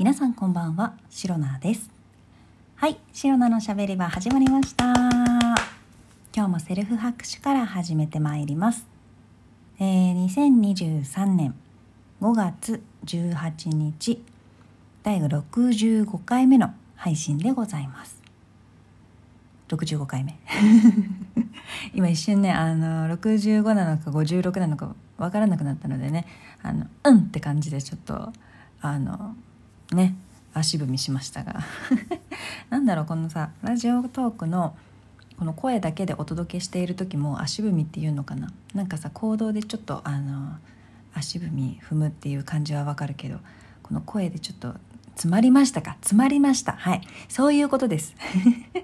皆さんこんばんは、シロナです。はい、シロナのしゃべり場始まりました。今日もセルフ拍手から始めてまいります。えー、2023年5月18日、第65回目の配信でございます。65回目。今一瞬ね、あの、65なのか56なのかわからなくなったのでね、あの、うんって感じでちょっと、あの、ね足踏みしましたが。なんだろうこのさラジオトークのこの声だけでお届けしている時も足踏みっていうのかな。なんかさ行動でちょっとあの足踏み踏むっていう感じはわかるけどこの声でちょっと詰まりましたか？詰まりました。はい。そういうことです。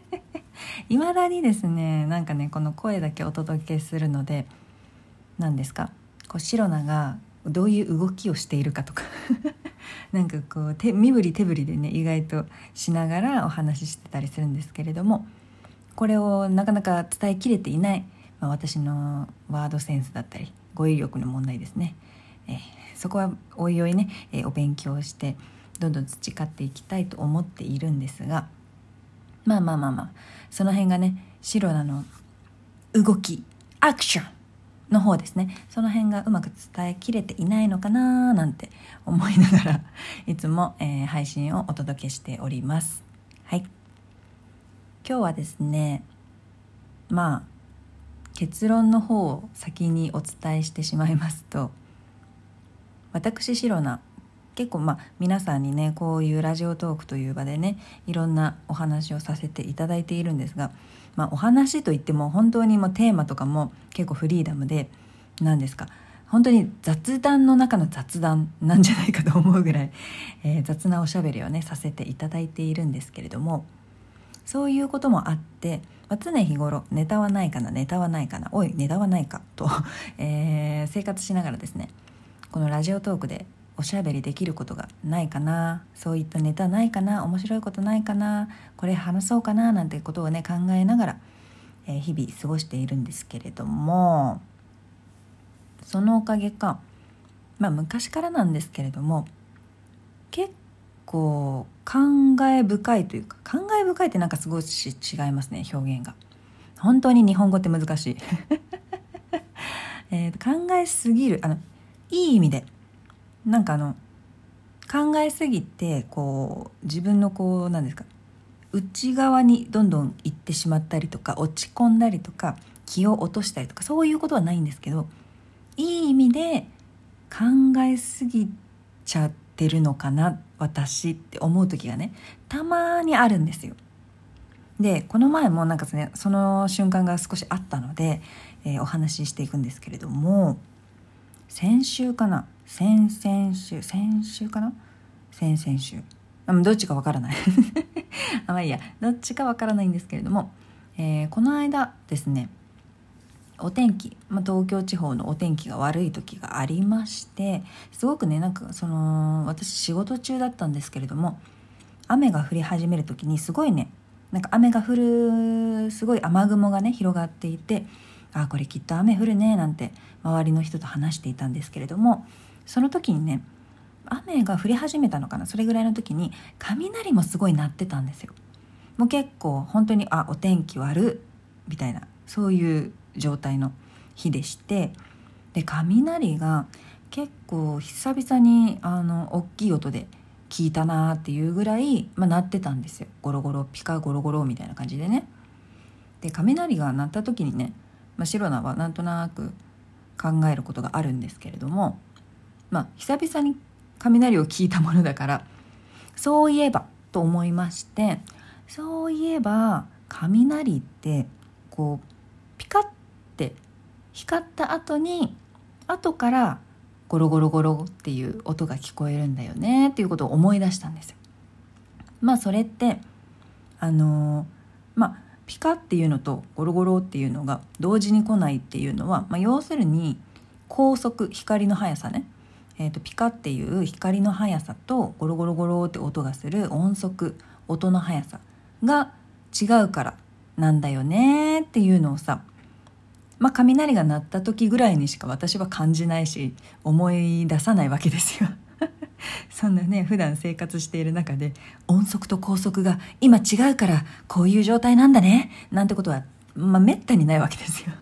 いまだにですねなんかねこの声だけお届けするので何ですか？こうシロナがどういう動きをしているかとか。なんかこう手身振り手振りでね意外としながらお話ししてたりするんですけれどもこれをなかなか伝えきれていない、まあ、私のワードセンスだったり語彙力の問題ですね、えー、そこはおいおいね、えー、お勉強してどんどん培っていきたいと思っているんですがまあまあまあまあその辺がねシロナの動きアクションの方ですね。その辺がうまく伝えきれていないのかななんて思いながら いつも、えー、配信をお届けしております。はい。今日はですねまあ結論の方を先にお伝えしてしまいますと私シロナ結構まあ皆さんにねこういうラジオトークという場でねいろんなお話をさせていただいているんですが、まあ、お話といっても本当にもうテーマとかも結構フリーダムで何ですか本当に雑談の中の雑談なんじゃないかと思うぐらい、えー、雑なおしゃべりをねさせていただいているんですけれどもそういうこともあって、まあ、常日頃ネタはないかなネタはないかなおいネタはないかと、えー、生活しながらですねこのラジオトークでおしゃべりできることがないかなそういったネタないかな面白いことないかなこれ話そうかななんてことをね考えながら、えー、日々過ごしているんですけれどもそのおかげかまあ昔からなんですけれども結構感慨深いというか感慨深いってなんかすごい違いますね表現が。本当に日本語って難しい、えー、考えすぎるあのいい意味でなんかあの考えすぎてこう自分のこうなんですか内側にどんどん行ってしまったりとか落ち込んだりとか気を落としたりとかそういうことはないんですけどいい意味で考えすぎちゃってるのかな私って思う時がねたまにあるんですよ。でこの前もなんかねその瞬間が少しあったので、えー、お話ししていくんですけれども先週かな？先々週先週かな？先々週。どっちかわからない。あまあいいや。どっちかわからないんですけれども、えー、この間ですねお天気、まあ、東京地方のお天気が悪い時がありましてすごくねなんかその私仕事中だったんですけれども雨が降り始める時にすごいねなんか雨が降るすごい雨雲がね広がっていてあこれきっと雨降るねなんて周りの人と話していたんですけれどもその時にね雨が降り始めたのかなそれぐらいの時に雷もすごい鳴ってたんですよ。もう結構本当にあお天気悪みたいなそういう状態の日でしてで雷が結構久々にあの大きい音で聞いたなっていうぐらい、まあ、鳴ってたんですよゴロゴロピカゴロゴロみたいな感じでね。で雷が鳴った時にね、まあ、シロナはなんとなく考えることがあるんですけれどもまあ久々に雷を聞いたものだからそういえばと思いましてそういえば雷ってこうピカッて光った後に後からゴロゴロゴロっていう音が聞こえるんだよねっていうことを思い出したんですよ。まあそれってあのまあピカっていうのとゴロゴロっていうのが同時に来ないっていうのは、まあ、要するに高速光の速さね、えーと、ピカっていう光の速さとゴロゴロゴロって音がする音速音の速さが違うからなんだよねっていうのをさまあ雷が鳴った時ぐらいにしか私は感じないし思い出さないわけですよ。そんなね普段生活している中で音速と高速が今違うからこういう状態なんだねなんてことはまあめったにないわけですよ。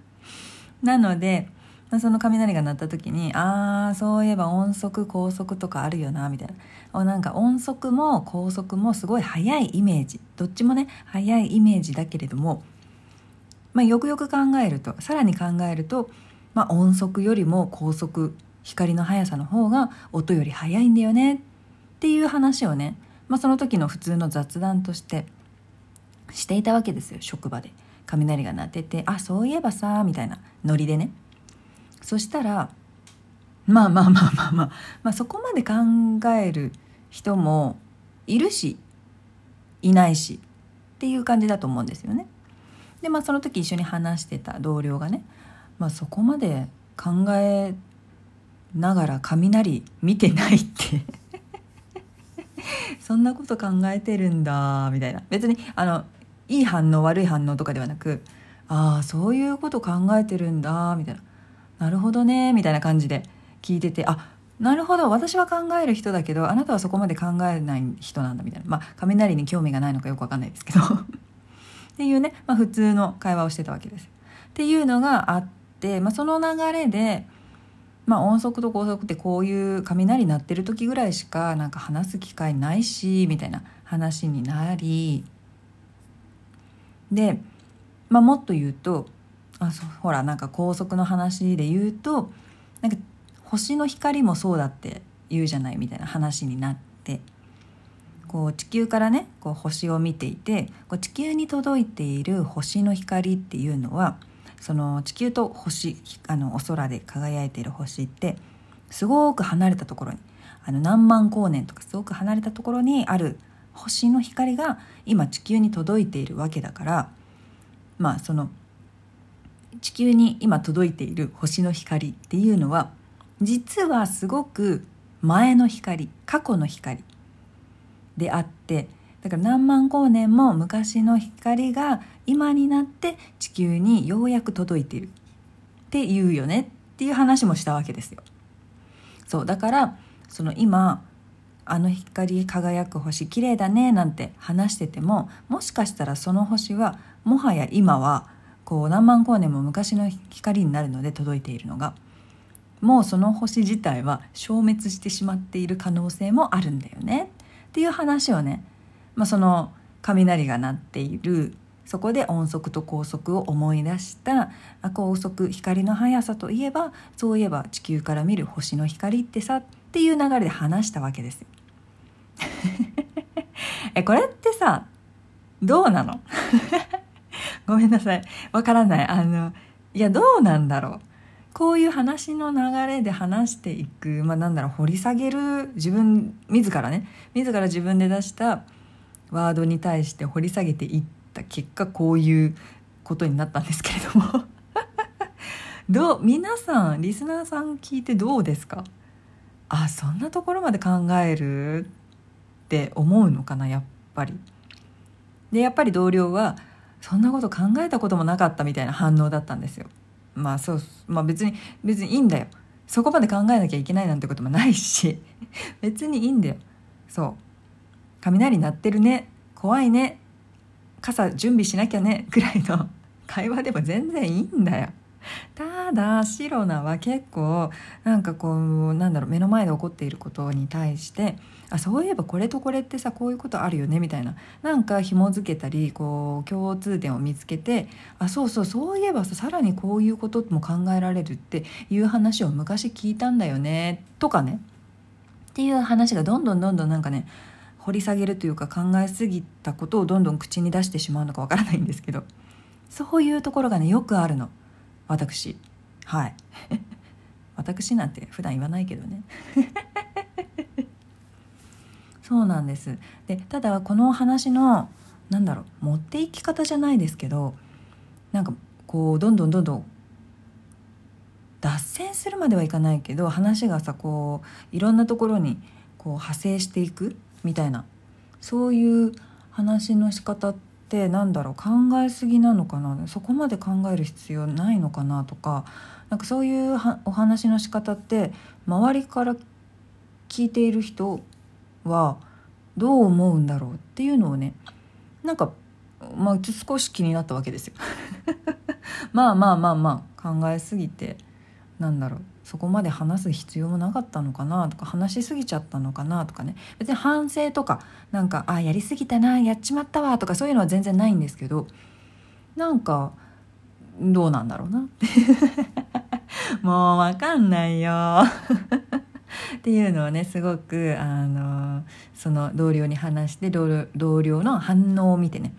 なので、まあ、その雷が鳴った時にああそういえば音速高速とかあるよなみたいな。なんか音速も高速もすごい速いイメージ。どっちもね速いイメージだけれども、まあ、よくよく考えるとさらに考えると、まあ、音速よりも高速光の速さの方が音より速いんだよね。っていう話をね、まあ、その時の普通の雑談としてしていたわけですよ。職場で。雷が鳴ってて「あそういえばさ」みたいな。ノリでね。そしたらまあまあまあまあまあ、まあ、そこまで考える人もいるしいないしっていう感じだと思うんですよね。でまあその時一緒に話してた同僚がね、まあ、そこまで考えながら雷見てないって。そんなこと考えてるんだみたいな。別にあのいい反応悪い反応とかではなくああそういうこと考えてるんだみたいな。なるほどねみたいな感じで聞いててあなるほど私は考える人だけどあなたはそこまで考えない人なんだみたいな。まあ雷に興味がないのかよくわかんないですけど。っていうね、まあ、普通の会話をしてたわけです。っていうのがあって、まあ、その流れでまあ、音速と高速ってこういう雷鳴ってる時ぐらいしかなんか話す機会ないしみたいな話になり。で、まあ、もっと言うとあそうほらなんか高速の話で言うとなんか星の光もそうだって言うじゃないみたいな話になって。こう地球からねこう星を見ていてこう地球に届いている星の光っていうのはその地球と星あのお空で輝いている星ってすごく離れたところにあの何万光年とかすごく離れたところにある星の光が今地球に届いているわけだからまあその地球に今届いている星の光っていうのは実はすごく前の光過去の光であってだから何万光年も昔の光が今になって地球にようやく届いているって言うよねっていう話もしたわけですよ。そうだからその今あの光り輝く星綺麗だねなんて話しててももしかしたらその星はもはや今はこう何万光年も昔の光になるので届いているのがもうその星自体は消滅してしまっている可能性もあるんだよねっていう話をねまあ、その雷が鳴っているそこで音速と高速を思い出した高速光の速さといえばそういえば地球から見る星の光ってさっていう流れで話したわけです。えこれってさどうなの？ごめんなさい。わからない。あのいやどうなんだろう。こういう話の流れで話していくまあなんだろう掘り下げる自分自らね自ら自分で出したワードに対して掘り下げていった結果こういうことになったんですけれども どう皆さんリスナーさん聞いてどうですか？あそんなところまで考えるって思うのかなやっぱり。でやっぱり同僚はそんなこと考えたこともなかったみたいな反応だったんですよ。まあそうまあ別に別にいいんだよ。そこまで考えなきゃいけないなんてこともないし 別にいいんだよ。そう雷鳴ってるね。怖いね。傘準備しなきゃね。ぐらいの 会話でも全然いいんだよ。ただシロナは結構なんかこうなんだろう目の前で起こっていることに対してあそういえばこれとこれってさこういうことあるよねみたいな。なんか紐付けたりこう共通点を見つけてあそうそうそういえばささらにこういうことも考えられるっていう話を昔聞いたんだよね。とかね。っていう話がどんどんどんどんなんかね掘り下げるというか考えすぎたことをどんどん口に出してしまうのかわからないんですけどそういうところがねよくあるの。私。はい。私なんて普段言わないけどね。そうなんです。でただこの話のなんだろう持っていき方じゃないですけどなんかこうどんどんどんどん脱線するまではいかないけど話がさこういろんなところにこう派生していく。みたいな。そういう話の仕方ってなんだろう。考えすぎなのかな。そこまで考える必要ないのかなとか。なんかそういうお話の仕方って周りから聞いている人はどう思うんだろうっていうのをねなんか、まあ、少し気になったわけですよ。まあまあまあまあ考えすぎてなんだろう。そこまで話す必要もなかったのかなとか話しすぎちゃったのかなとかね。別に反省とかなんかあやりすぎたなやっちまったわとかそういうのは全然ないんですけどなんかどうなんだろうな。もうわかんないよ。っていうのをねすごくあのその同僚に話して同僚の反応を見てね、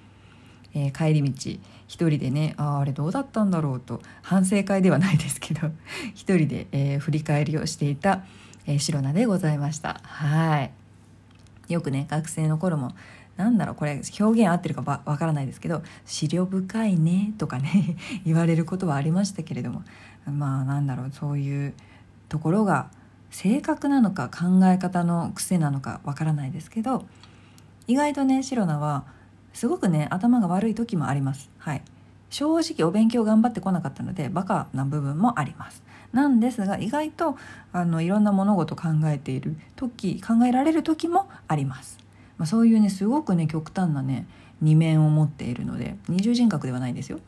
えー、帰り道一人でねああれどうだったんだろうと反省会ではないですけど 一人で、えー、振り返りをしていた、えー、シロナでございました。はい。よくね学生の頃もなんだろうこれ表現合ってるかわからないですけど「資料深いね」とかね 言われることはありましたけれどもまあなんだろうそういうところが性格なのか考え方の癖なのかわからないですけど意外とねシロナはすごくね頭が悪い時もあります。はい。正直お勉強頑張ってこなかったのでバカな部分もあります。なんですが意外とあのいろんな物事考えている時考えられる時もあります、まあ、そういうねすごくね極端なね二面を持っているので二重人格ではないんですよ。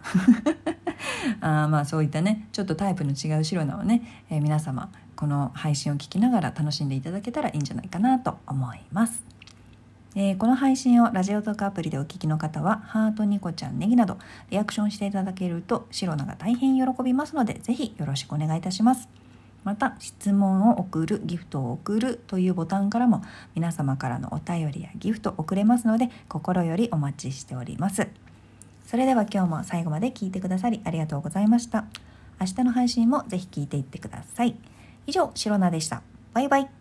あまあそういったねちょっとタイプの違う白菜をね、えー、皆様この配信を聞きながら楽しんでいただけたらいいんじゃないかなと思います。えー、この配信をラジオトークアプリでお聞きの方はハートニコちゃんネギなどリアクションしていただけると白菜が大変喜びますのでぜひよろしくお願いいたします。また質問を送るギフトを送るというボタンからも皆様からのお便りやギフト送れますので心よりお待ちしております。それでは今日も最後まで聞いてくださりありがとうございました。明日の配信もぜひ聞いていってください。以上、シロナでした。バイバイ。